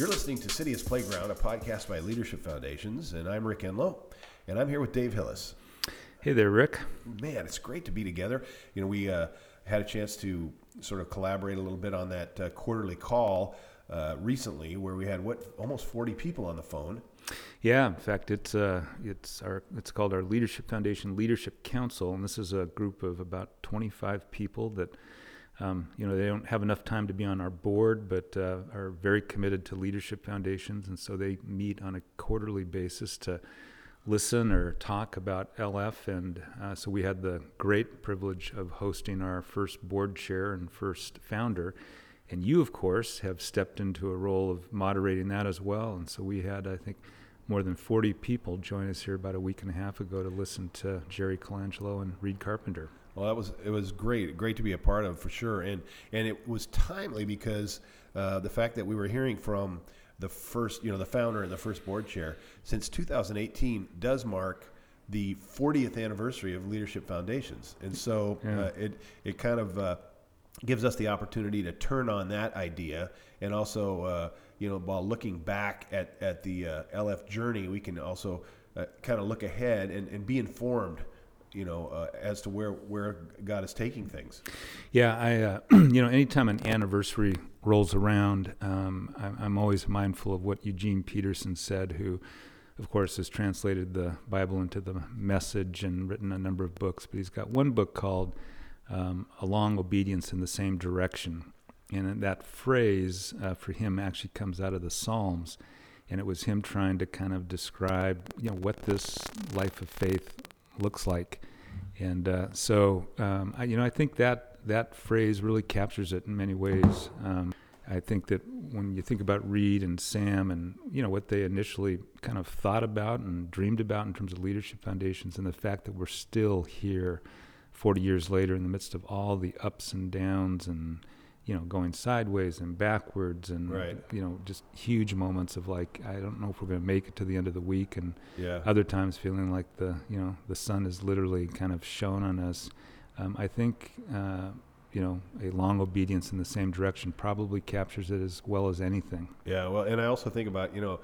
You're listening to City as Playground, a podcast by Leadership Foundations, and I'm Rick Enlow, and I'm here with Dave Hillis. Hey there, Rick. Man, it's great to be together. You know, we uh, had a chance to sort of collaborate a little bit on that uh, quarterly call uh, recently, where we had what almost 40 people on the phone. Yeah, in fact, it's uh, it's our it's called our Leadership Foundation Leadership Council, and this is a group of about 25 people that um, you know, they don't have enough time to be on our board, but uh, are very committed to leadership foundations, and so they meet on a quarterly basis to listen or talk about LF. And uh, so we had the great privilege of hosting our first board chair and first founder. And you, of course, have stepped into a role of moderating that as well. And so we had, I think, more than 40 people join us here about a week and a half ago to listen to Jerry Colangelo and Reed Carpenter. Well, that was it was great, great to be a part of for sure, and and it was timely because uh, the fact that we were hearing from the first, you know, the founder and the first board chair since 2018 does mark the 40th anniversary of Leadership Foundations, and so yeah. uh, it it kind of uh, gives us the opportunity to turn on that idea, and also uh, you know while looking back at at the uh, LF journey, we can also uh, kind of look ahead and, and be informed you know, uh, as to where where God is taking things. Yeah, I, uh, you know, anytime an anniversary rolls around, um, I'm, I'm, always mindful of what Eugene Peterson said, who, of course, has translated the Bible into the Message and written a number of books. But he's got one book called um, "A Long Obedience in the Same Direction," and that phrase uh, for him actually comes out of the Psalms. And it was him trying to kind of describe, you know, what this life of faith looks like. And uh, so, um, I, you know, I think that that phrase really captures it in many ways. Um, I think that when you think about Reed and Sam and you know what they initially kind of thought about and dreamed about in terms of leadership foundations, and the fact that we're still here, 40 years later, in the midst of all the ups and downs and you know, going sideways and backwards and, right. you know, just huge moments of like, I don't know if we're going to make it to the end of the week. And yeah. other times feeling like the, you know, the sun is literally kind of shone on us. Um, I think, uh, you know, a long obedience in the same direction probably captures it as well as anything. Yeah. Well, and I also think about, you know,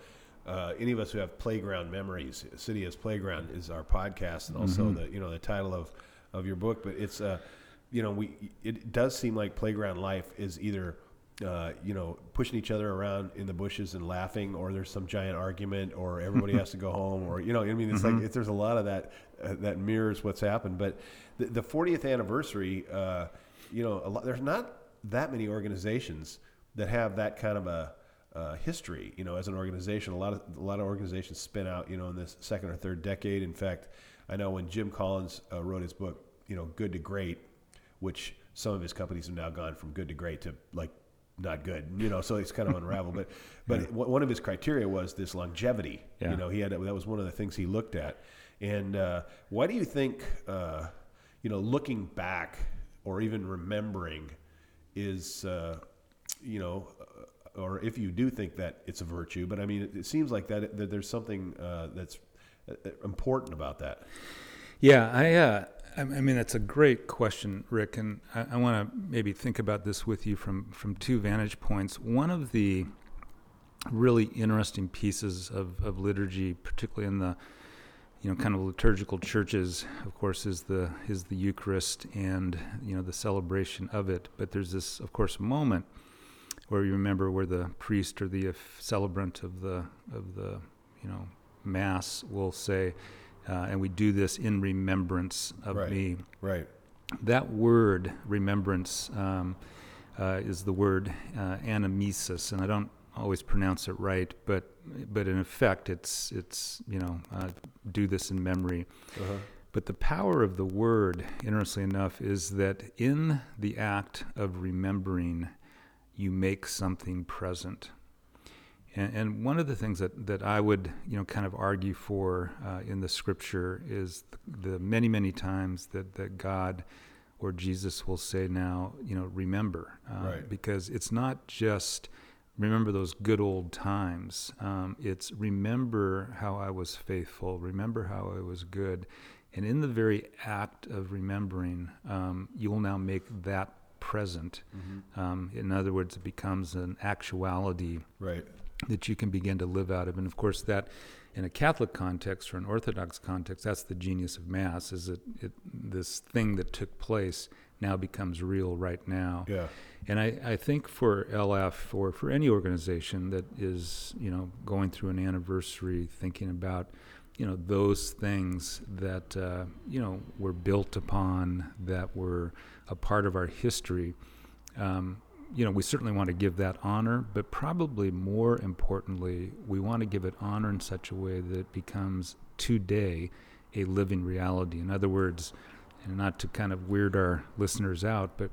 uh, any of us who have playground memories, City as Playground is our podcast and also mm-hmm. the, you know, the title of, of your book, but it's, uh, you know, we it does seem like playground life is either uh, you know, pushing each other around in the bushes and laughing, or there's some giant argument, or everybody has to go home, or you know, I mean, it's mm-hmm. like there's a lot of that uh, that mirrors what's happened. But the, the 40th anniversary, uh, you know, lot, there's not that many organizations that have that kind of a uh, history. You know, as an organization, a lot of a lot of organizations spin out, you know, in this second or third decade. In fact, I know when Jim Collins uh, wrote his book, you know, Good to Great which some of his companies have now gone from good to great to like not good, you know, so it's kind of unraveled. But but yeah. one of his criteria was this longevity. Yeah. You know, he had that was one of the things he looked at. And uh, why do you think, uh, you know, looking back or even remembering is, uh, you know, uh, or if you do think that it's a virtue, but I mean, it, it seems like that, that there's something uh, that's uh, important about that. Yeah, I I mean, that's a great question, Rick, and I, I want to maybe think about this with you from from two vantage points. One of the really interesting pieces of, of liturgy, particularly in the you know kind of liturgical churches, of course, is the is the Eucharist and you know the celebration of it. But there's this, of course, moment where you remember where the priest or the uh, celebrant of the of the you know mass will say uh, and we do this in remembrance of right. me. Right. That word, remembrance, um, uh, is the word uh, anamnesis, and I don't always pronounce it right, but but in effect, it's it's you know uh, do this in memory. Uh-huh. But the power of the word, interestingly enough, is that in the act of remembering, you make something present. And, and, one of the things that, that I would, you know, kind of argue for uh, in the scripture is the, the, many, many times that, that God or Jesus will say now, you know, remember. Uh, right. Because it's not just remember those good old times. Um, it's remember how I was faithful, remember how I was good. And in the very act of remembering, um, you will now make that present. Mm-hmm. Um, in other words, it becomes an actuality Right. that you can begin to live out of. And of course, that in a Catholic context or an Orthodox context, that's the genius of Mass, is that it, this thing that took place now becomes real right now. Yeah. And I, I think for LF or for any organization that is, you know, going through an anniversary, thinking about, you know, those things that, uh, you know, were built upon, that were a part of our history, um, you know, we certainly want to give that honor, but probably more importantly, we want to give it honor in such a way that it becomes today a living reality. In other words, and not to kind of weird our listeners out, but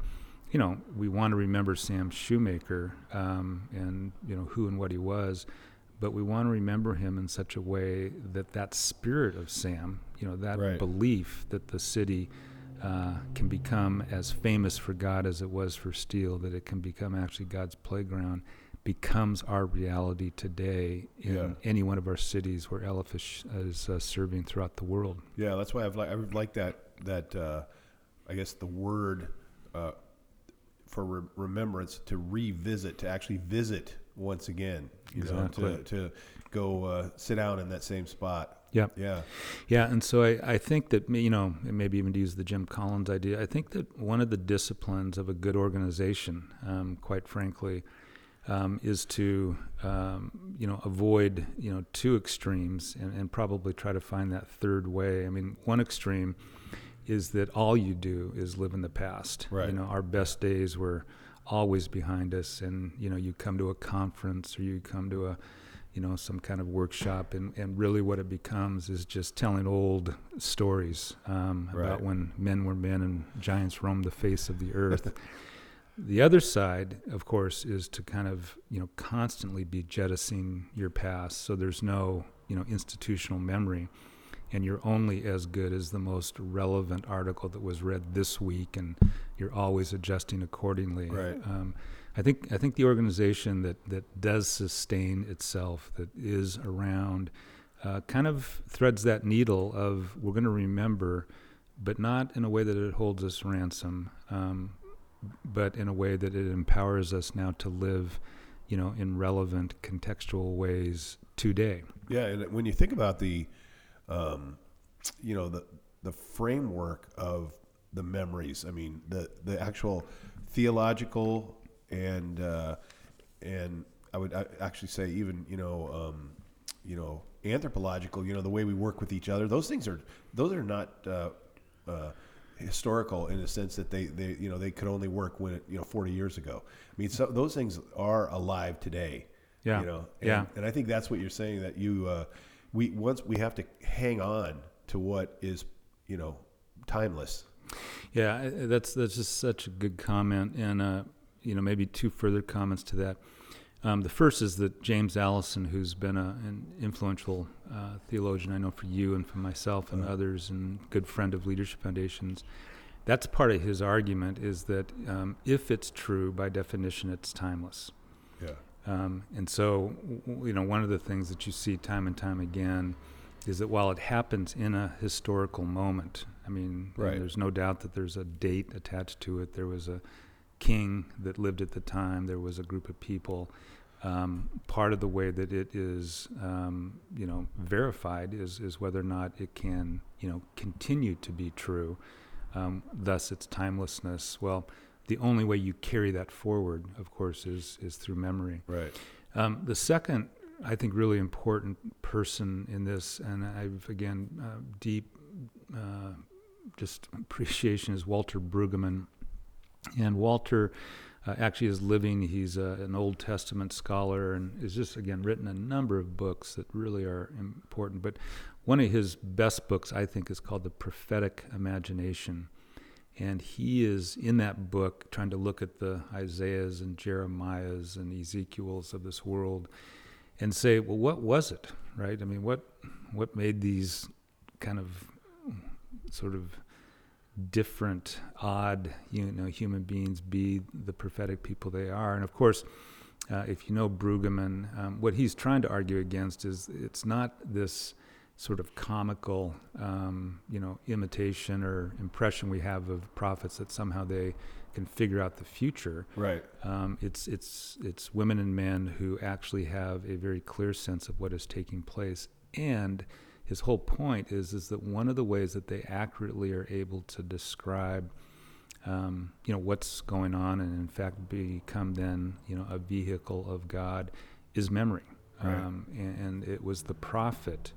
you know, we want to remember Sam Shoemaker um, and you know who and what he was, but we want to remember him in such a way that that spirit of Sam, you know, that Right. belief that the city uh, can become as famous for God as it was for steel, that it can become actually God's playground, becomes our reality today in Yeah. any one of our cities where LF is uh, serving throughout the world. Yeah, that's why I've like I like that that uh, I guess the word uh, for re- remembrance to revisit to actually visit once again. You Exactly. know, to to go uh, sit down in that same spot. Yeah. Yeah. Yeah, and so I, I think that you know, maybe even to use the Jim Collins idea, I think that one of the disciplines of a good organization, um, quite frankly, um, is to um, you know avoid you know two extremes and, and probably try to find that third way. I mean, one extreme is that all you do is live in the past. Right. You know, our best days were always behind us, and you know, you come to a conference or you come to a you know, some kind of workshop, and, and really what it becomes is just telling old stories um, Right. about when men were men and giants roamed the face of the earth. the other side, of course, is to kind of you know constantly be jettisoning your past, so there's no you know institutional memory, and you're only as good as the most relevant article that was read this week, and you're always adjusting accordingly. Right. Um, I think I think the organization that that does sustain itself, that is around, uh, kind of threads that needle of we're going to remember, but not in a way that it holds us ransom, um, but in a way that it empowers us now to live, you know, in relevant contextual ways today. Yeah, and when you think about the, um, you know, the the framework of the memories. I mean, the the actual theological and uh, and I would actually say even you know um, you know anthropological. You know, the way we work with each other. Those things are those are not. Uh, uh, historical in the sense that they, they you know they could only work when it, you know 40 years ago. I mean, so those things are alive today. Yeah. You know. And, Yeah. And I think that's what you're saying that you uh, we once we have to hang on to what is you know timeless. Yeah, that's that's just such a good comment, and uh, you know maybe two further comments to that. Um, the first is that James Alison, who's been a, an influential uh, theologian, I know for you and for myself and Uh-huh. others, and good friend of Leadership Foundations. That's part of his argument is that um, if it's true, by definition, it's timeless. Yeah. Um, and so, w- you know, one of the things that you see time and time again is that while it happens in a historical moment, I mean, Right. there's no doubt that there's a date attached to it. There was a king that lived at the time. There was a group of people. Um, part of the way that it is, um, you know, verified is is whether or not it can, you know, continue to be true. Um, thus, its timelessness. Well, the only way you carry that forward, of course, is is through memory. Right. Um, the second, I think, really important person in this, and I've again uh, deep uh, just appreciation is Walter Brueggemann, and Walter uh, actually is living. He's uh, an Old Testament scholar and has just again written a number of books that really are important. But one of his best books, I think, is called The Prophetic Imagination. And he is in that book trying to look at the Isaiahs and Jeremiahs and Ezekiels of this world and say, well, what was it, right? I mean, what what made these kind of sort of different, odd, you know, human beings be the prophetic people they are? And of course, uh, if you know Brueggemann, um, what he's trying to argue against is it's not this sort of comical, um, you know, imitation or impression we have of prophets that somehow they can figure out the future. Right. Um, it's it's it's women and men who actually have a very clear sense of what is taking place, and his whole point is is that one of the ways that they accurately are able to describe, um, you know, what's going on, and in fact become then you know a vehicle of God, is memory. Right. Um, and, and it was the prophet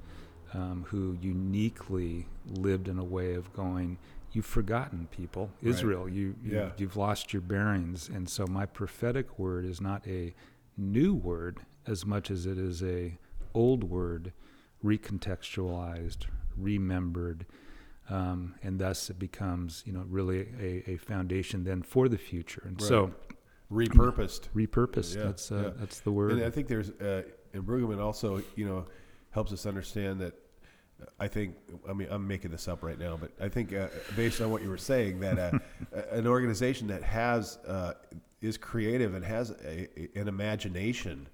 um, who uniquely lived in a way of going, You've forgotten people, Right. Israel. You, you Yeah. you've lost your bearings, and so my prophetic word is not a new word as much as it is a old word, recontextualized, remembered, um, and thus it becomes you know really a, a foundation then for the future. And so Repurposed. repurposed. Yeah, that's uh, yeah. that's the word. And I think there's, uh, and Brueggemann also, you know, helps us understand that. uh, I think, I mean, I'm making this up right now, but I think uh, based on what you were saying, that uh, an organization that has uh, is creative and has a, a- an imagination,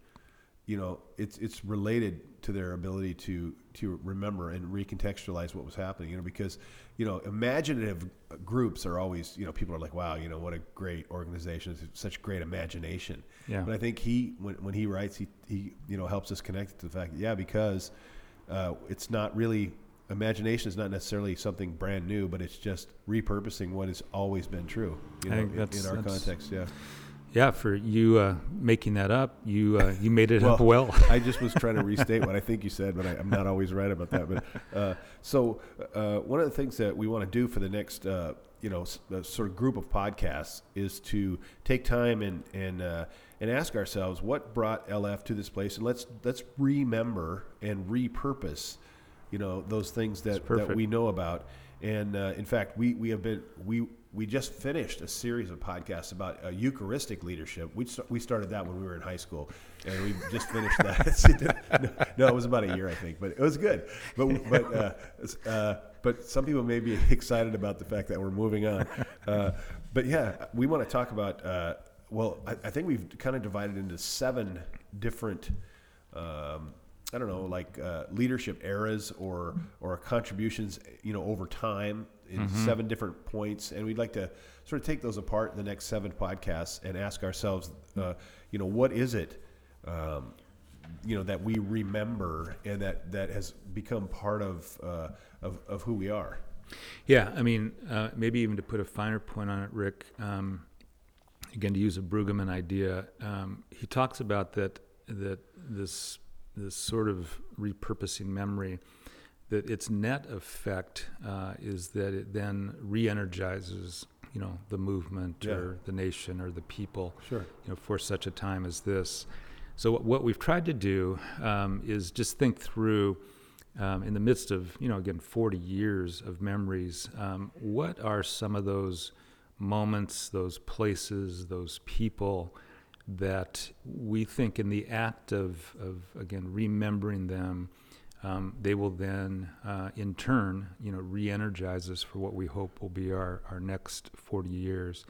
you know, it's it's related to their ability to to remember and recontextualize what was happening. You know, because you know, imaginative groups are always, you know, people are like, wow, you know, what a great organization, such great imagination. Yeah. But I think he, when, when he writes, he, he, you know, helps us connect to the fact that, yeah, because uh, it's not really, imagination is not necessarily something brand new, but it's just repurposing what has always been true, you know, in, in our context. Yeah. Yeah, for you uh, making that up, you uh, you made it up Well, well. I just was trying to restate what I think you said, but I, I'm not always right about that. But uh, so uh, one of the things that we want to do for the next, uh, you know, s- uh, sort of group of podcasts is to take time and and uh, and ask ourselves what brought LF to this place, and let's let's remember and repurpose, you know, those things that that we know about. And uh, in fact, we we have been we we just finished a series of podcasts about uh, Eucharistic leadership. We we started that when we were in high school, and we just finished that. no, no, it was about a year, I think, but it was good. But but uh, uh, but some people may be excited about the fact that we're moving on. Uh, but yeah, we want to talk about. Uh, well, I, I think we've kind of divided into seven different. Um, I don't know, like uh, leadership eras or or contributions, you know, over time in seven different points, and we'd like to sort of take those apart in the next seven podcasts and ask ourselves, uh, you know, what is it, um, you know, that we remember and that that has become part of uh, of, of who we are. Yeah, I mean, uh, maybe even to put a finer point on it, Rick. Um, again, to use a Brueggemann idea, um, he talks about that that this this sort of repurposing memory, that its net effect uh, is that it then re-energizes, you know, the movement Yeah. or the nation or the people Sure. you know, for such a time as this. So what- what we've tried to do um, is just think through, um, in the midst of you know again 40 years of memories, um, what are some of those moments, those places, those people that we think in the act of, of again remembering them, um, they will then uh, in turn you know re-energize us for what we hope will be our, our next 40 years.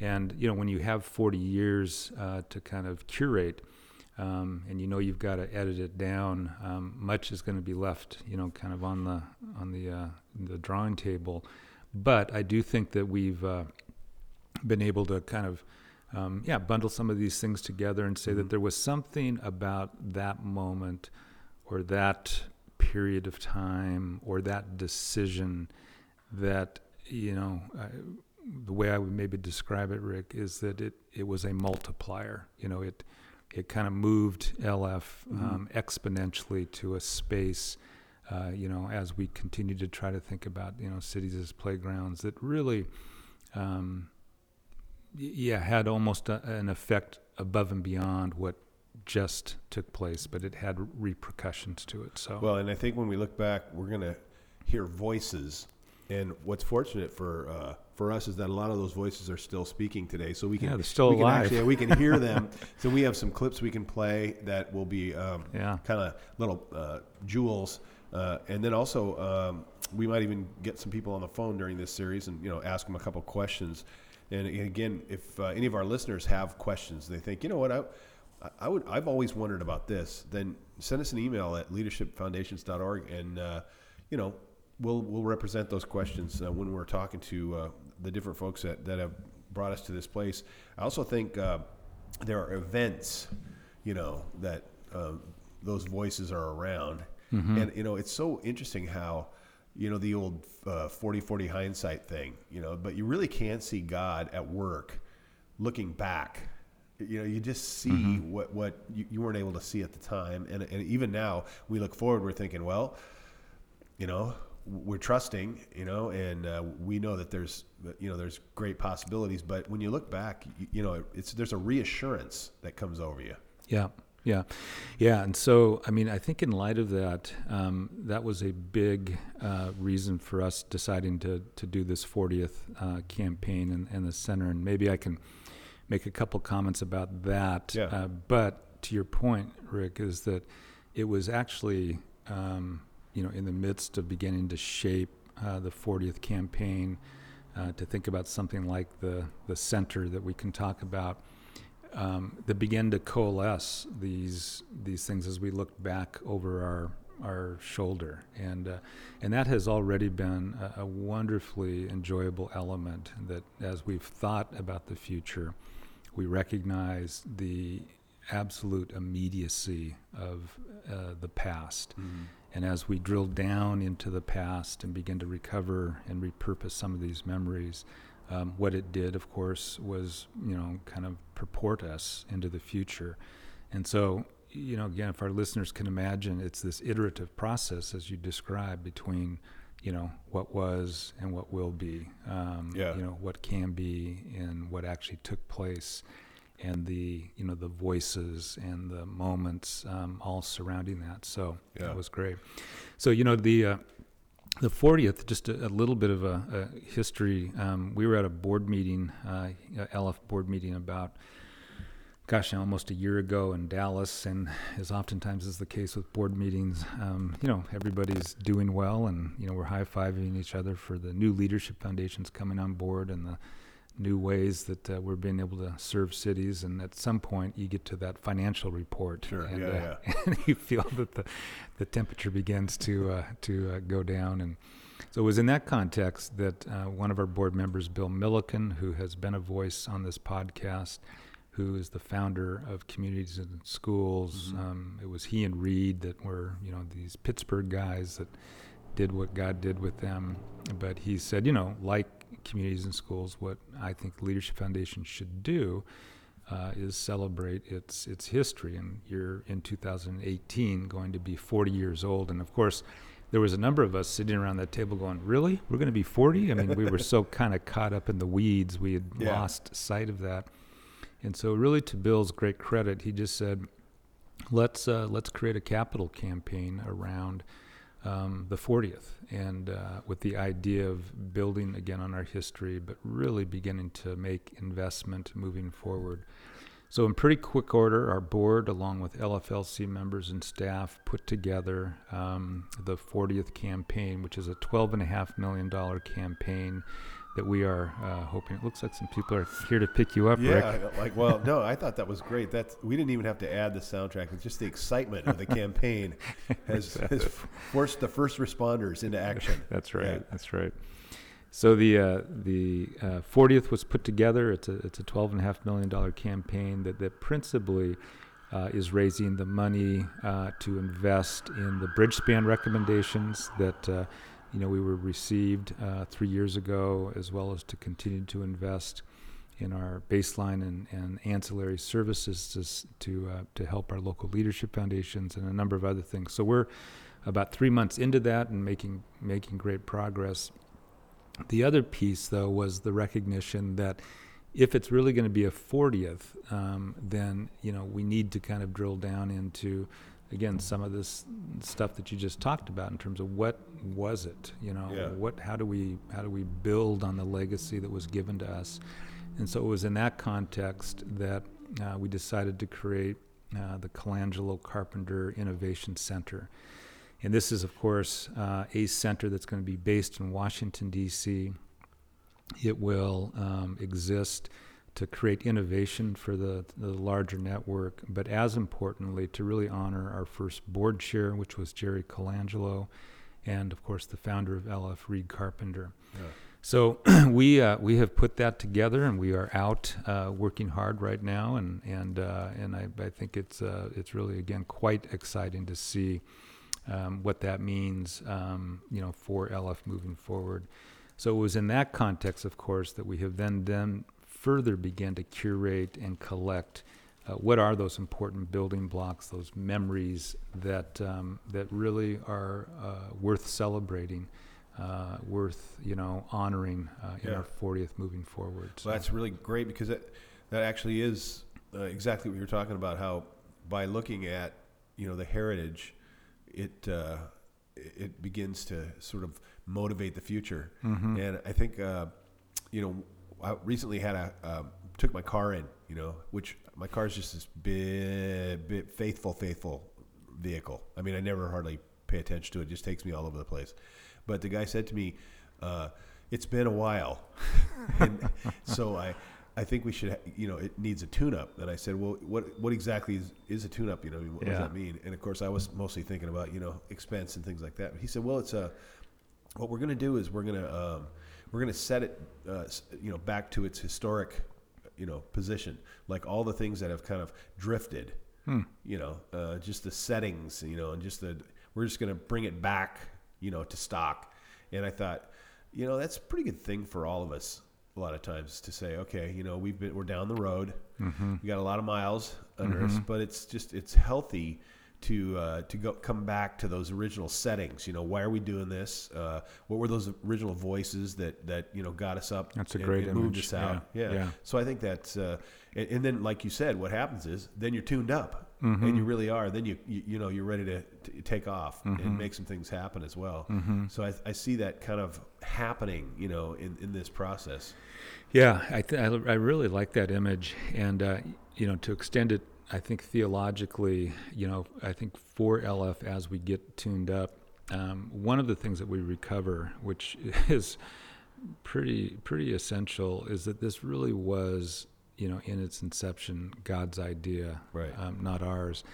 And you know, when you have 40 years uh, to kind of curate, um, and you know you've got to edit it down, um, much is going to be left, you know, kind of on the on the uh, the drawing table. But I do think that we've uh, been able to kind of um, yeah bundle some of these things together and say that there was something about that moment or that period of time or that decision that you know I, the way I would maybe describe it, Rick, is that it, it was a multiplier. You know, it it kind of moved LF um, exponentially to a space. Uh, you know, as we continue to try to think about you know cities as playgrounds, that really, um, yeah, had almost a, an effect above and beyond what just took place, but it had repercussions to it. So Well, and I think when we look back, we're going to hear voices. And what's fortunate for uh, for us is that a lot of those voices are still speaking today, so we can Yeah, they're still we can alive. actually- we can hear them. so we have some clips we can play that will be um, Yeah. kind of little uh, jewels, uh, and then also um, we might even get some people on the phone during this series and you know ask them a couple questions. And again, if uh, any of our listeners have questions, they think you know what I I, would. I've always wondered about this. Then send us an email at leadershipfoundations.org, and uh, you know we'll we'll represent those questions uh, when we're talking to uh, the different folks that, that have brought us to this place. I also think uh, there are events, you know, that um, those voices are around, Mm-hmm. and you know it's so interesting how. You know the old 40-40 hindsight thing, you know, but you really can't see God at work, looking back you know you just see Mm-hmm. what what you, you weren't able to see at the time and, and even now we look forward we're thinking well you know we're trusting you know and uh, we know that there's you know there's great possibilities but when you look back you, you know it's there's a reassurance that comes over you Yeah, yeah, yeah. And so, I mean, I think in light of that, um, that was a big uh, reason for us deciding to to do this 40th uh, campaign and, and the center. And maybe I can make a couple comments about that. Yeah. Uh, but to your point, Rick, is that it was actually, um, you know, in the midst of beginning to shape uh, the 40th campaign, uh, to think about something like the the center that we can talk about um, that began to coalesce these these things as we looked back over our our shoulder, and uh, and that has already been a, a wonderfully enjoyable element. That as we've thought about the future, we recognize the absolute immediacy of uh, the past. And as we drill down into the past and begin to recover and repurpose some of these memories, um, what it did, of course, was you know kind of purport us into the future. And so, you know, again, if our listeners can imagine, it's this iterative process as you described between you know what was and what will be. Um, Yeah. You know what can be and what actually took place and the you know the voices and the moments um, all surrounding that. So Yeah. that was great. So you know the uh, the 40th, just a, a little bit of a, a history. Um, we were at a board meeting, uh, LF board meeting about, gosh, now almost a year ago in Dallas. And as oftentimes is the case with board meetings, um, you know, everybody's doing well and, you know, we're high fiving each other for the new leadership foundations coming on board and the new ways that uh, we're being able to serve cities. And at some point, you get to that financial report. Sure, And, yeah, uh, and you feel that the, the temperature begins to, uh, to uh, go down. And so it was in that context that uh, one of our board members, Bill Milliken, who has been a voice on this podcast, who is the founder of Communities In Schools, um, it was he and Reed that were, you know, these Pittsburgh guys that did what God did with them. But he said, you know, like communities and schools, what I think Leadership Foundation should do uh, is celebrate its its history. And you're in 2018 going to be 40 years old, and of course. There was a number of us sitting around that table going, "Really? We're going to be 40?" I mean, we were so kind of caught up in the weeds, we had Yeah. lost sight of that. And so, really, to Bill's great credit, he just said, "Let's uh, let's create a capital campaign around um, the 40th, and uh, with the idea of building again on our history, but really beginning to make investment moving forward." So, in pretty quick order, our board, along with LFLC members and staff, put together um, the 40th campaign, which is a $12.5 million campaign that we are uh, hoping. It looks like some people are here to pick you up, Rick. yeah like well no i thought that was great that's we didn't even have to add the soundtrack it's just the excitement of the campaign has, has forced the first responders into action That's right. Yeah. That's right. So the uh, the uh, 40th was put together. It's a it's a 12 and a half million dollar campaign that that principally uh, is raising the money uh, to invest in the Bridgespan recommendations that uh, you know we were received uh, three years ago, as well as to continue to invest in our baseline and, and ancillary services to to uh, to help our local leadership foundations and a number of other things. So we're about three months into that and making making great progress. The other piece, though, was the recognition that if it's really going to be a 40th, um, then you know we need to kind of drill down into again some of this stuff that you just talked about in terms of what was it you know Yeah. what how do we how do we build on the legacy that was given to us and so it was in that context that uh, we decided to create uh, the Colangelo Carpenter Innovation Center. And this is, of course, uh, a center that's going to be based in Washington, D.C. It will um, exist to create innovation for the, the larger network, but as importantly, to really honor our first board chair, which was Jerry Colangelo, and of course the founder of LF, Reed Carpenter. Yeah. So we uh, we have put that together, and we are out uh, working hard right now, and and uh, and I, I think it's uh, it's really again quite exciting to see um, what that means, um, you know, for LF moving forward. So it was in that context, of course, that we have then then further begin to curate and collect. Uh, what are those important building blocks, those memories that um, that really are uh, worth celebrating? uh, worth you know honoring uh, in Yeah. our 40th moving forward. So that's really great because that that actually is uh, exactly what you're talking about. How by looking at you know the heritage, it uh, it begins to sort of motivate the future. Mhm. And I think uh, you know I recently had a uh, took my car in. You know, which my car is just this bit, bit faithful, faithful vehicle. I mean, I never hardly pay attention to it. It just takes me all over the place. But the guy said to me, uh, "It's been a while," and so I, I think we should, ha- you know, it needs a tune-up. And I said, "Well, what what exactly is, is a tune-up? You know, what does that mean?" And of course, I was mostly thinking about you know expense and things like that. But he said, "Well, it's a what we're going to do is we're going to um, we're going to set it uh, you know back to its historic you know position like all the things that have kind of drifted Hmm. you know uh, just the settings you know and just the we're just going to bring it back you know to stock and i thought you know that's a pretty good thing for all of us a lot of times to say okay you know we've been we're down the road Mm-hmm. we got a lot of miles under us but it's just it's healthy to uh, to go come back to those original settings you know why are we doing this uh, what were those original voices that that you know got us up That's a and- great and moved image. us out Yeah, yeah. yeah. so i think that's uh, and, and then like you said what happens is then you're tuned up Mm-hmm. and you really are then you you, you know you're ready to, to take off Mm-hmm. and make some things happen as well so I, I see that kind of happening you know in, in this process Yeah, I, th- I I really like that image, and uh, you know, to extend it, I think theologically, you know, I think for LF as we get tuned up, um, one of the things that we recover, which is pretty pretty essential, is that this really was, you know, in its inception, God's idea, Right. um, not ours.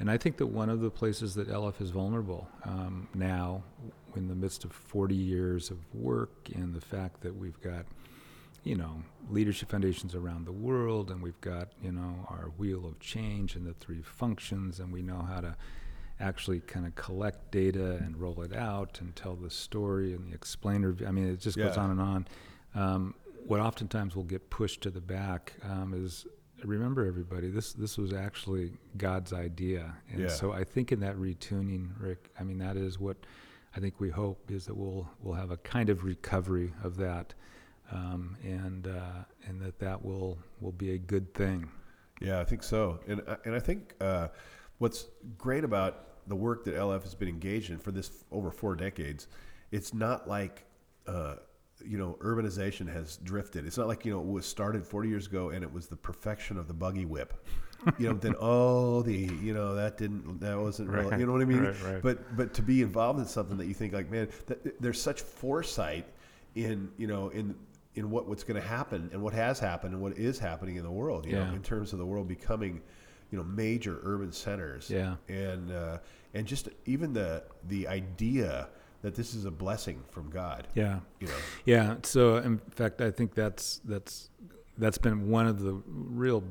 And I think that one of the places that LF is vulnerable um, now, in the midst of 40 years of work and the fact that we've got you know, leadership foundations around the world, and we've got, you know, our wheel of change and the three functions, and we know how to actually kind of collect data and roll it out and tell the story and the explainer. I mean, it just goes on and on. Um, what oftentimes will get pushed to the back um, is remember everybody this this was actually God's idea and Yeah. so I think in that retuning Rick I mean that is what I think we hope is that we'll we'll have a kind of recovery of that um, and uh, and that that will will be a good thing. Yeah, I think so, and I- and I think uh, what's great about the work that LF has been engaged in for this f- over four decades, it's not like uh, you know urbanization has drifted. It's not like you know it was started 40 years ago and it was the perfection of the buggy whip. you know, then oh the you know that didn't that wasn't real. You know what I mean? right, right. But but to be involved in something that you think like man, that, there's such foresight in you know in in what what's going to happen and what has happened and what is happening in the world. You know, in terms of the world becoming, you know, major urban centers. Yeah. And uh, and just even the the idea that this is a blessing from God. Yeah. You know. Yeah. So in fact, I think that's that's that's been one of the real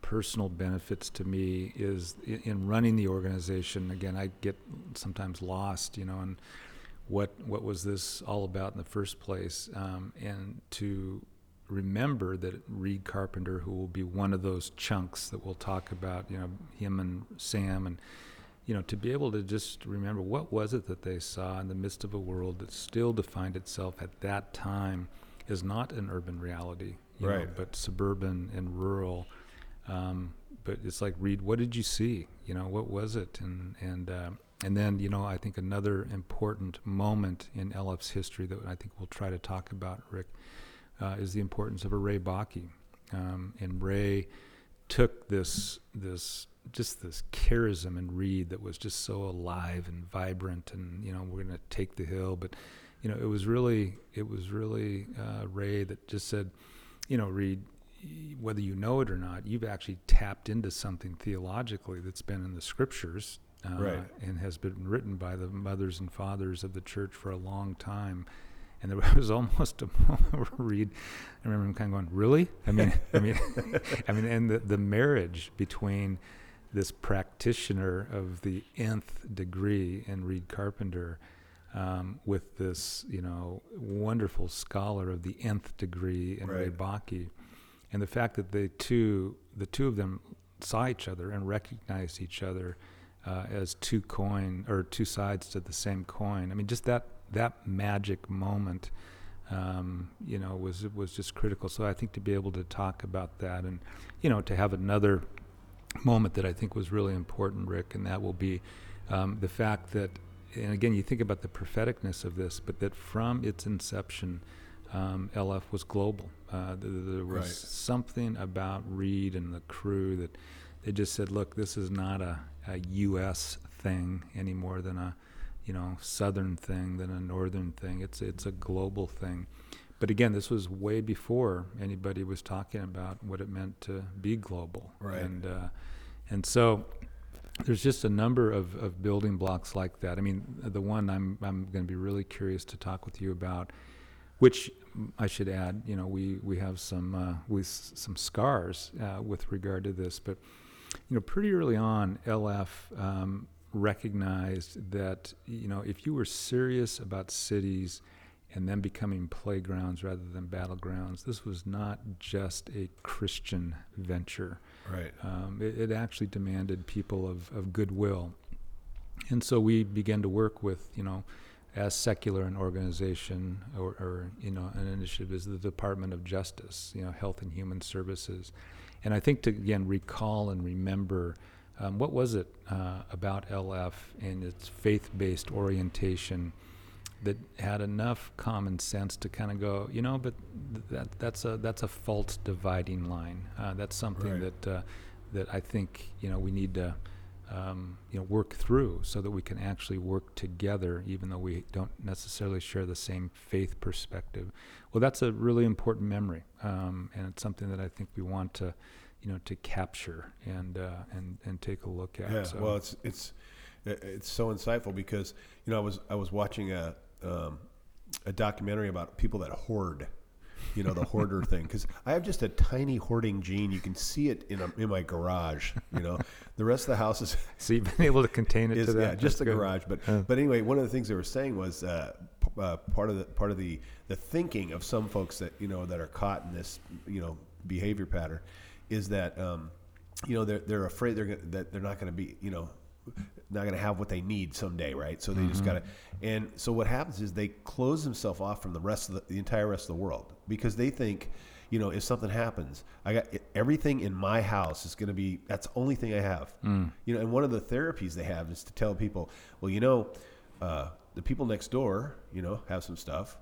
personal benefits to me is in, in running the organization. Again, I get sometimes lost, you know, and what what was this all about in the first place, um, and to remember that Reed Carpenter, who will be one of those chunks that we'll talk about, you know, him and Sam and you know, to be able to just remember what was it that they saw in the midst of a world that still defined itself at that time as not an urban reality, you know, Right. but suburban and rural. Um, but it's like, Reed, what did you see? You know, what was it? And and uh, and then you know, I think another important moment in LF's history that I think we'll try to talk about, Rick, uh, is the importance of a Ray Bakke. Um, and Ray took this this just this charism and Reed that was just so alive and vibrant and you know we're going to take the hill but you know it was really it was really uh, Ray that just said you know Reed whether you know it or not, you've actually tapped into something theologically that's been in the scriptures uh, Right. and has been written by the mothers and fathers of the church for a long time. And there was almost a moment where Reed. I remember him kind of going, "Really? I mean, I mean, I mean, and the, the marriage between this practitioner of the nth degree and Reed Carpenter um, with this, you know, wonderful scholar of the nth degree in Ray Right. Bakke, and the fact that they two, the two of them, saw each other and recognized each other uh, as two coin or two sides to the same coin. I mean, just that that magic moment, um, you know, was was just critical. So I think to be able to talk about that and, you know, to have another moment that I think was really important, Rick, and that will be um, the fact that, and again, you think about the propheticness of this, but that from its inception, um, LF was global. Uh, th- th- there was Right. something about Reed and the crew that they just said, look, this is not a, a U.S. thing any more than a, you know, southern thing than a northern thing. It's it's a global thing. But again, this was way before anybody was talking about what it meant to be global. Right. And uh, and so there's just a number of, of building blocks like that. I mean, the one I'm I'm going to be really curious to talk with you about, which I should add, you know, we we have some uh, with some scars uh, with regard to this, but you know, pretty early on, LF um, recognized that you know if you were serious about cities and them becoming playgrounds rather than battlegrounds, this was not just a Christian venture. Right. Um, it, it actually demanded people of, of goodwill. And so we began to work with, you know, as secular an organization or, or, you know, an initiative is the Department of Justice, you know, Health and Human Services. And I think to, again, recall and remember um, what was it uh, about LF and its faith based orientation that had enough common sense to kind of go, you know, but th- that that's a that's a false dividing line. Uh, that's something Right. that uh, that I think you know we need to um, you know work through so that we can actually work together, even though we don't necessarily share the same faith perspective. Well, that's a really important memory, um, and it's something that I think we want to you know to capture and uh, and and take a look at. Yeah. so. Well, it's it's it's so insightful because you know I was I was watching a um, a documentary about people that hoard. You know the hoarder thing because I have just a tiny hoarding gene. You can see it in a, in my garage. You know, the rest of the house is so you've been able to contain it is to that. yeah, just That's the good. garage. But Uh. but anyway, one of the things they were saying was uh, uh, part of the part of the the thinking of some folks that you know that are caught in this you know behavior pattern is that um, you know they're they're afraid they're gonna, that they're not going to be you know not going to have what they need someday, right? So they just got to, and so what happens is they close themselves off from the rest of the, the entire rest of the world because they think, you know, if something happens, I got everything in my house is going to be that's the only thing I have, you know. And one of the therapies they have is to tell people, well, you know, uh, the people next door, you know, have some stuff,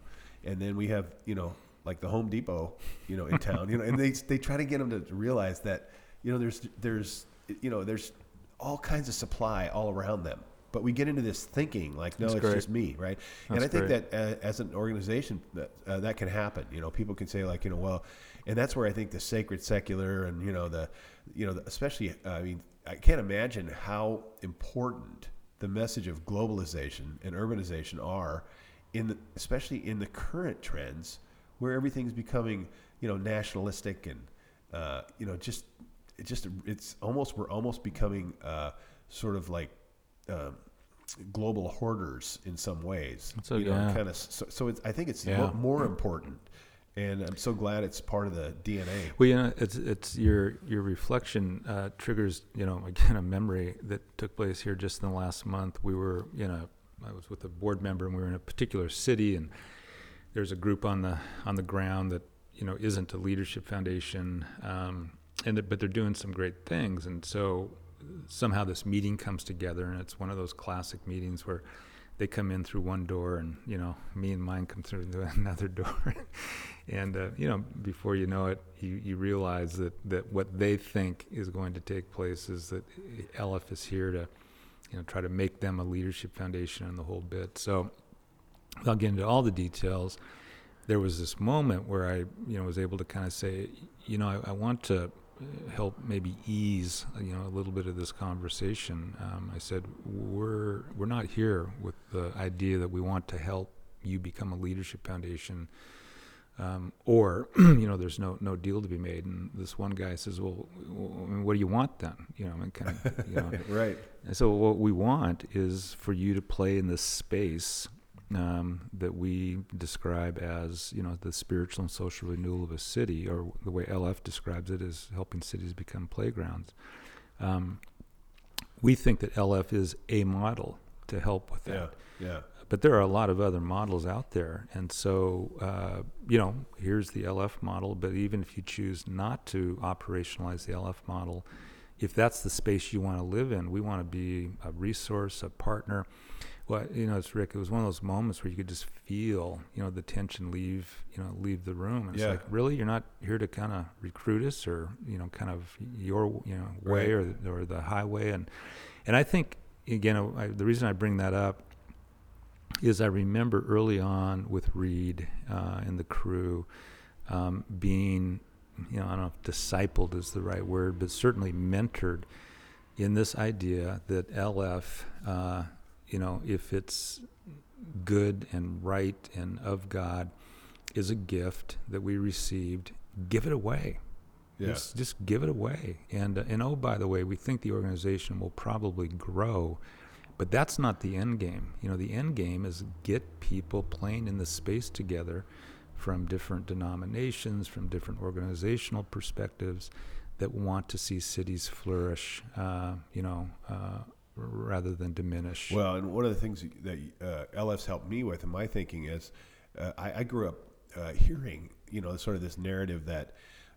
and then we have, you know, like the Home Depot, you know, in town, you know, and they they try to get them to realize that, you know, there's there's you know there's all kinds of supply all around them. But we get into this thinking like, no, That's it's great. just me, right? and I think great. that uh, as an organization, that uh, that can happen. You know, people can say like, you know, well, and that's where I think the sacred secular and you know the, you know, the, especially, uh, I mean, I can't imagine how important the message of globalization and urbanization are, in the, especially in the current trends where everything's becoming, you know, nationalistic and, uh, you know, just it just it's almost we're almost becoming uh, sort of like um, global hoarders in some ways. So, you know, yeah. kind of. So, so it's, I think it's Yeah. mo- more important, and I'm so glad it's part of the DNA. Well, you know, it's it's your your reflection uh, triggers you know again a memory that took place here just in the last month. We were you know I was with a board member and we were in a particular city and there's a group on the on the ground that you know isn't a leadership foundation, um, and that- but they're doing some great things. And so somehow this meeting comes together, and it's one of those classic meetings where they come in through one door, and you know me and mine come through another door, and uh, you know before you know it, you, you realize that that what they think is going to take place is that LF is here to you know try to make them a leadership foundation and the whole bit. So I'll get into all the details. there was this moment where I, you know, was able to kind of say, you know, I, I want to help maybe ease, you know, a little bit of this conversation. Um, I said, we're we're not here with the idea that we want to help you become a leadership foundation. Um, or you know, there's no no deal to be made, and this one guy says, "Well, what do you want then?" You know, I mean, kind of, you know. right. And so, what we want is for you to play in this space um, that we describe as you know the spiritual and social renewal of a city, or the way LF describes it is helping cities become playgrounds. Um, we think that LF is a model to help with that. Yeah. Yeah. But there are a lot of other models out there, and so uh, you know here's the LF model. But even if you choose not to operationalize the LF model, if that's the space you want to live in, we want to be a resource, a partner well, you know, it's Rick. It was one of those moments where you could just feel, you know, the tension leave, you know, leave the room. And it's Yeah. like, really, you're not here to kind of recruit us, or you know, kind of your, you know, way Right. or or the highway. And and I think again, I, the reason I bring that up is I remember early on with Reed uh, and the crew um, being, you know, I don't know if discipled is the right word, but certainly mentored in this idea that LF, uh, you know, if it's good and right and of God, is a gift that we received. Give it away. Yeah. Just, just give it away. And uh, and oh, by the way, we think the organization will probably grow, but that's not the end game. You know, the end game is get people playing in the space together from different denominations, from different organizational perspectives that want to see cities flourish. Uh, you know, uh, rather than diminish. Well, and one of the things that uh, LF's helped me with in my thinking is uh, I, I grew up uh, hearing, you know, sort of this narrative that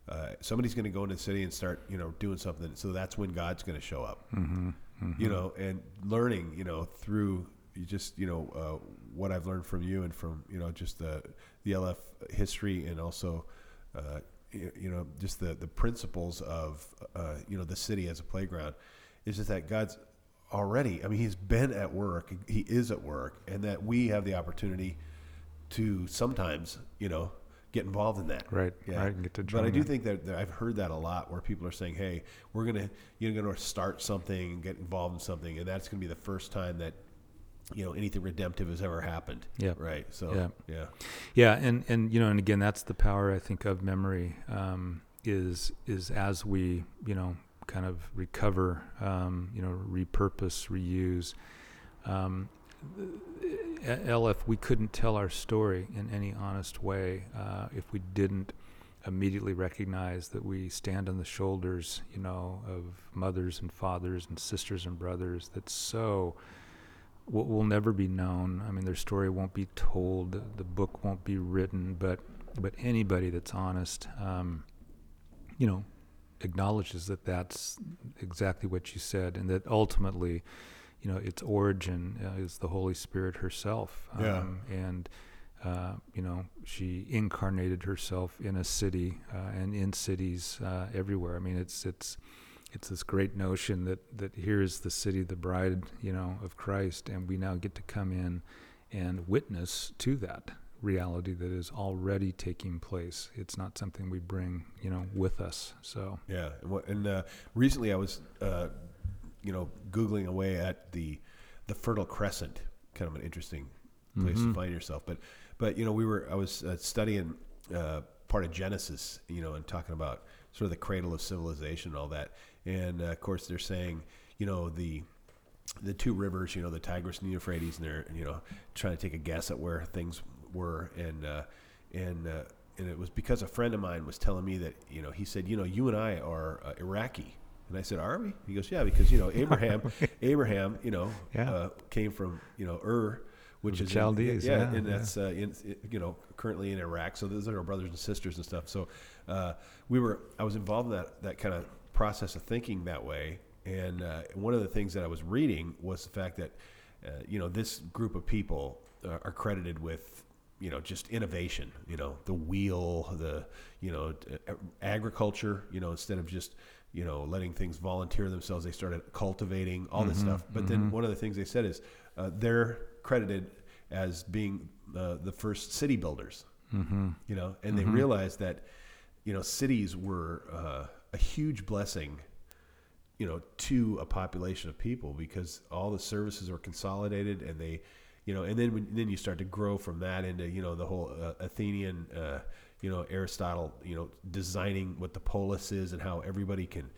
uh, somebody's going to go into the city and start, you know, doing something. So that's when God's going to show up, mm-hmm, you know, and learning, you know, through you just, you know, uh, what I've learned from you and from, you know, just the, the LF history and also, uh, you, you know, just the, the principles of, uh, you know, the city as a playground is just that God's already, I mean, he's been at work, he is at work, and that we have the opportunity to sometimes, you know, get involved in that. Right, Yeah. right, and get to But I do in. think that, that I've heard that a lot where people are saying, "Hey, we're gonna you're gonna start something, get involved in something, and that's gonna be the first time that you know anything redemptive has ever happened." yeah Right. So Yeah. yeah. Yeah, and and you know, and again, that's the power I think of memory. Um, is is as we you know kind of recover, um, you know, repurpose, reuse. Um, at LF, we couldn't tell our story in any honest way uh, if we didn't immediately recognize that we stand on the shoulders, you know, of mothers and fathers and sisters and brothers that so will, will never be known. I mean, their story won't be told, the book won't be written, but but anybody that's honest, um, you know, acknowledges that that's exactly what you said, and that ultimately, you know, its origin uh, is the Holy Spirit herself. Yeah. Um, and uh, you know, she incarnated herself in a city uh, and in cities uh, everywhere. I mean, it's it's it's this great notion that that here is the city, the bride, you know, of Christ, and we now get to come in and witness to that reality that is already taking place. It's not something we bring, you know, with us. So Yeah, and, uh, recently I was, uh, you know, googling away at the the Fertile Crescent, kind of an interesting place Mhm. to find yourself. But but you know, we were I was uh, studying uh, part of Genesis, you know, and talking about sort of the cradle of civilization and all that. And uh, of course, they're saying, you know, the the two rivers, you know, the Tigris and the Euphrates, and they're you know trying to take a guess at where things were, and uh, and uh, and it was because a friend of mine was telling me that you know he said you know you and I are uh, Iraqi, and I said are we? He goes yeah because you know Abraham Abraham you know Yeah. uh, came from you know Ur. Which The is Chaldees, in, yeah, and yeah. that's uh, in, you know currently in Iraq. So those are our brothers and sisters and stuff. So uh, we were I was involved in that that kind of process of thinking that way. And uh, one of the things that I was reading was the fact that uh, you know this group of people uh, are credited with you know just innovation. You know the wheel, the you know agriculture. You know instead of just you know letting things volunteer themselves, they started cultivating all this stuff. But then one of the things they said is uh, they're credited as being uh, the first city builders. Mm-hmm. You know, and they Mhm. realized that you know cities were uh, a huge blessing. You know, to a population of people because all the services are consolidated and they, you know, and then when, then you start to grow from that into you know the whole uh, Athenian, uh, you know, Aristotle, you know, designing what the polis is and how everybody can,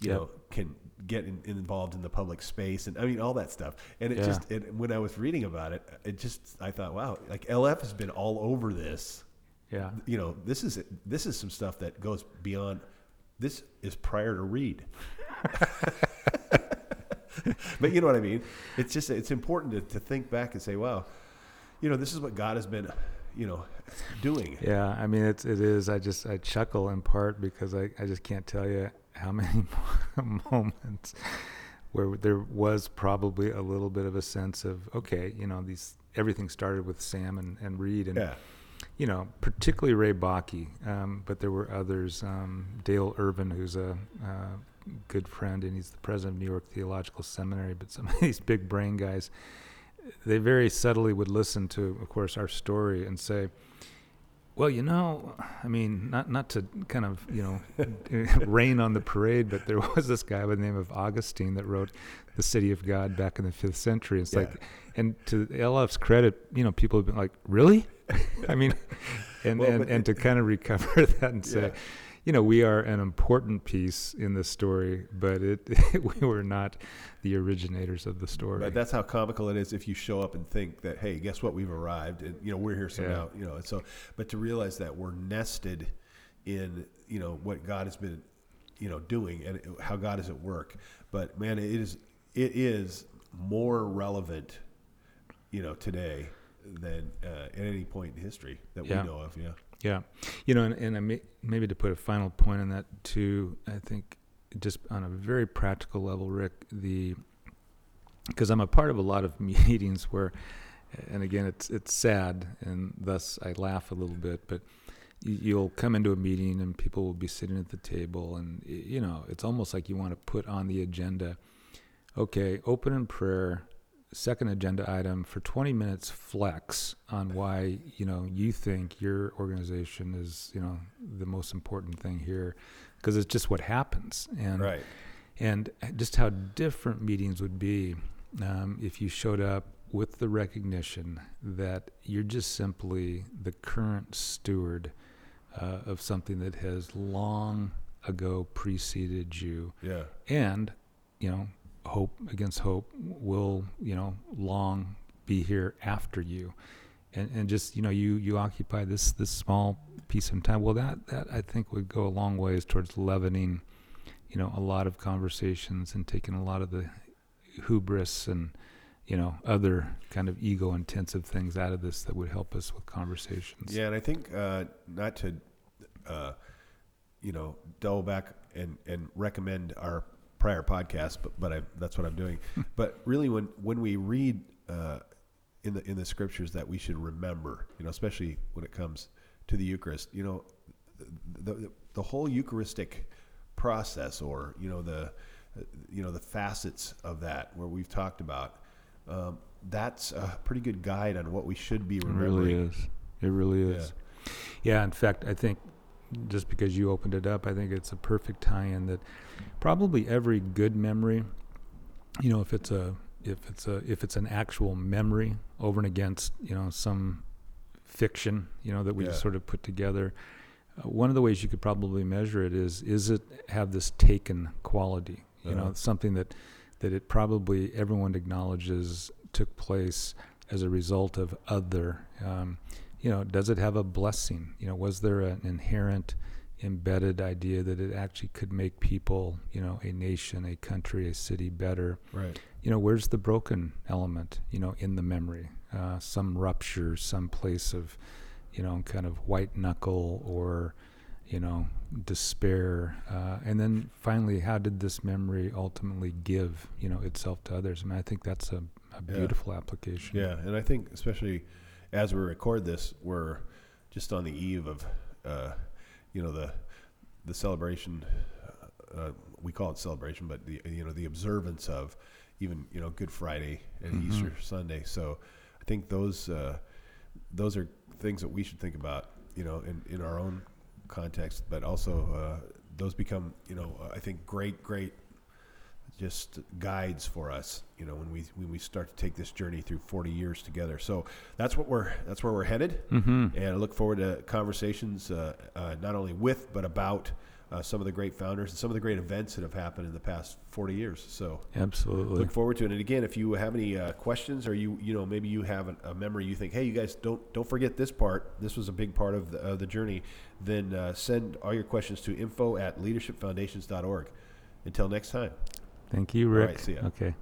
you Yep. know, can get in, involved in the public space and I mean all that stuff. And it Yeah. just it, when I was reading about it, it just I thought, wow, like LF has been all over this. Yeah. You know, this is this is some stuff that goes beyond. This is prior to Reed. but you know what I mean. It's just it's important to, to think back and say, wow, you know, this is what God has been, you know, doing. Yeah, I mean it's it is. I just I chuckle in part because I, I just can't tell you how many moments where there was probably a little bit of a sense of okay, you know, these everything started with Sam and, and Reed and Yeah. you know, particularly Ray Bakke, um, but there were others. Um, Dale Irvin, who's a uh, good friend, and he's the president of New York Theological Seminary. But some of these big brain guys, they very subtly would listen to, of course, our story and say, "Well, you know, I mean, not not to kind of you know rain on the parade, but there was this guy by the name of Augustine that wrote the City of God back in the fifth century. It's Yeah. like, and to LF's credit, you know, people have been like, really? I mean, and, Well, and, and to kind of recover that and say, Yeah. You know, we are an important piece in this story, but it we were not the originators of the story. But that's how comical it is if you show up and think that, hey, guess what? We've arrived, and you know we're here somehow. You know, and so, but to realize that we're nested in you know what God has been, you know, doing and how God is at work. But man, it is it is more relevant, you know, today than uh, at any point in history that Yeah. we know of. Yeah. Yeah, you know, and, and I may, maybe to put a final point on that too, I think just on a very practical level, Rick, the because I'm a part of a lot of meetings where, and again, it's it's sad, and thus I laugh a little bit, but you- you'll come into a meeting and people will be sitting at the table, and you know, it's almost like you want to put on the agenda, okay, open in prayer. Second agenda item for 20 minutes flex on why you know you think your organization is you know the most important thing here because it's just what happens and Right. and just how different meetings would be um, if you showed up with the recognition that you're just simply the current steward uh, of something that has long ago preceded you Yeah. and you know hope against hope will you know long be here after you. And and just you know you you occupy this this small piece of time. Well that that i think would go a long ways towards leavening you know a lot of conversations and taking a lot of the hubris and you know other kind of ego intensive things out of this that would help us with conversations. Yeah, and I think uh, not to, uh, you know, double back and, and recommend our prior podcast, but but I, that's what I'm doing. but really, when when we read uh, in the in the scriptures that we should remember, you know, especially when it comes to the Eucharist, you know, the the, the whole Eucharistic process, or you know the you know the facets of that, where we've talked about. Um, that's a pretty good guide on what we should be remembering. It really is. It really is. Yeah. in fact, I think just because you opened it up, I think it's a perfect tie-in that probably every good memory, you know, if it's a if it's a if it's an actual memory over and against, you know, some fiction, you know, that we Yeah. sort of put together. Uh, one of the ways you could probably measure it is is it have this taken quality, you know, Uh-huh. something that that it probably everyone acknowledges took place as a result of other. Um, you know, does it have a blessing? You know, was there an inherent embedded idea that it actually could make people, you know, a nation, a country, a city better? Right. You know, where's the broken element, you know, in the memory? Uh, some rupture, some place of, you know, kind of white knuckle or, you know, despair. Uh, and then finally, how did this memory ultimately give, you know, itself to others? I mean, I think that's a, a Yeah. beautiful application. Yeah, and I think especially as we record this, we're just on the eve of, uh, you know, the the celebration. Uh, we call it celebration, but the you know the observance of even you know Good Friday and Mhm. Easter Sunday. So I think those uh, those are things that we should think about you know, in, in our own context, but also uh, those become, you know, I think great, great just guides for us, you know, when we when we start to take this journey through 40 years together. So that's what we're that's where we're headed, Mm-hmm. and I look forward to conversations uh, uh, not only with but about uh, some of the great founders and some of the great events that have happened in the past 40 years. So Absolutely. look forward to it. And again, if you have any uh, questions or you you know maybe you have an, a memory you think, hey, you guys don't don't forget this part. This was a big part of the, of the journey. Then uh, send all your questions to info at leadershipfoundations.org. Until next time. Thank you, Rick. right, see ya. Okay.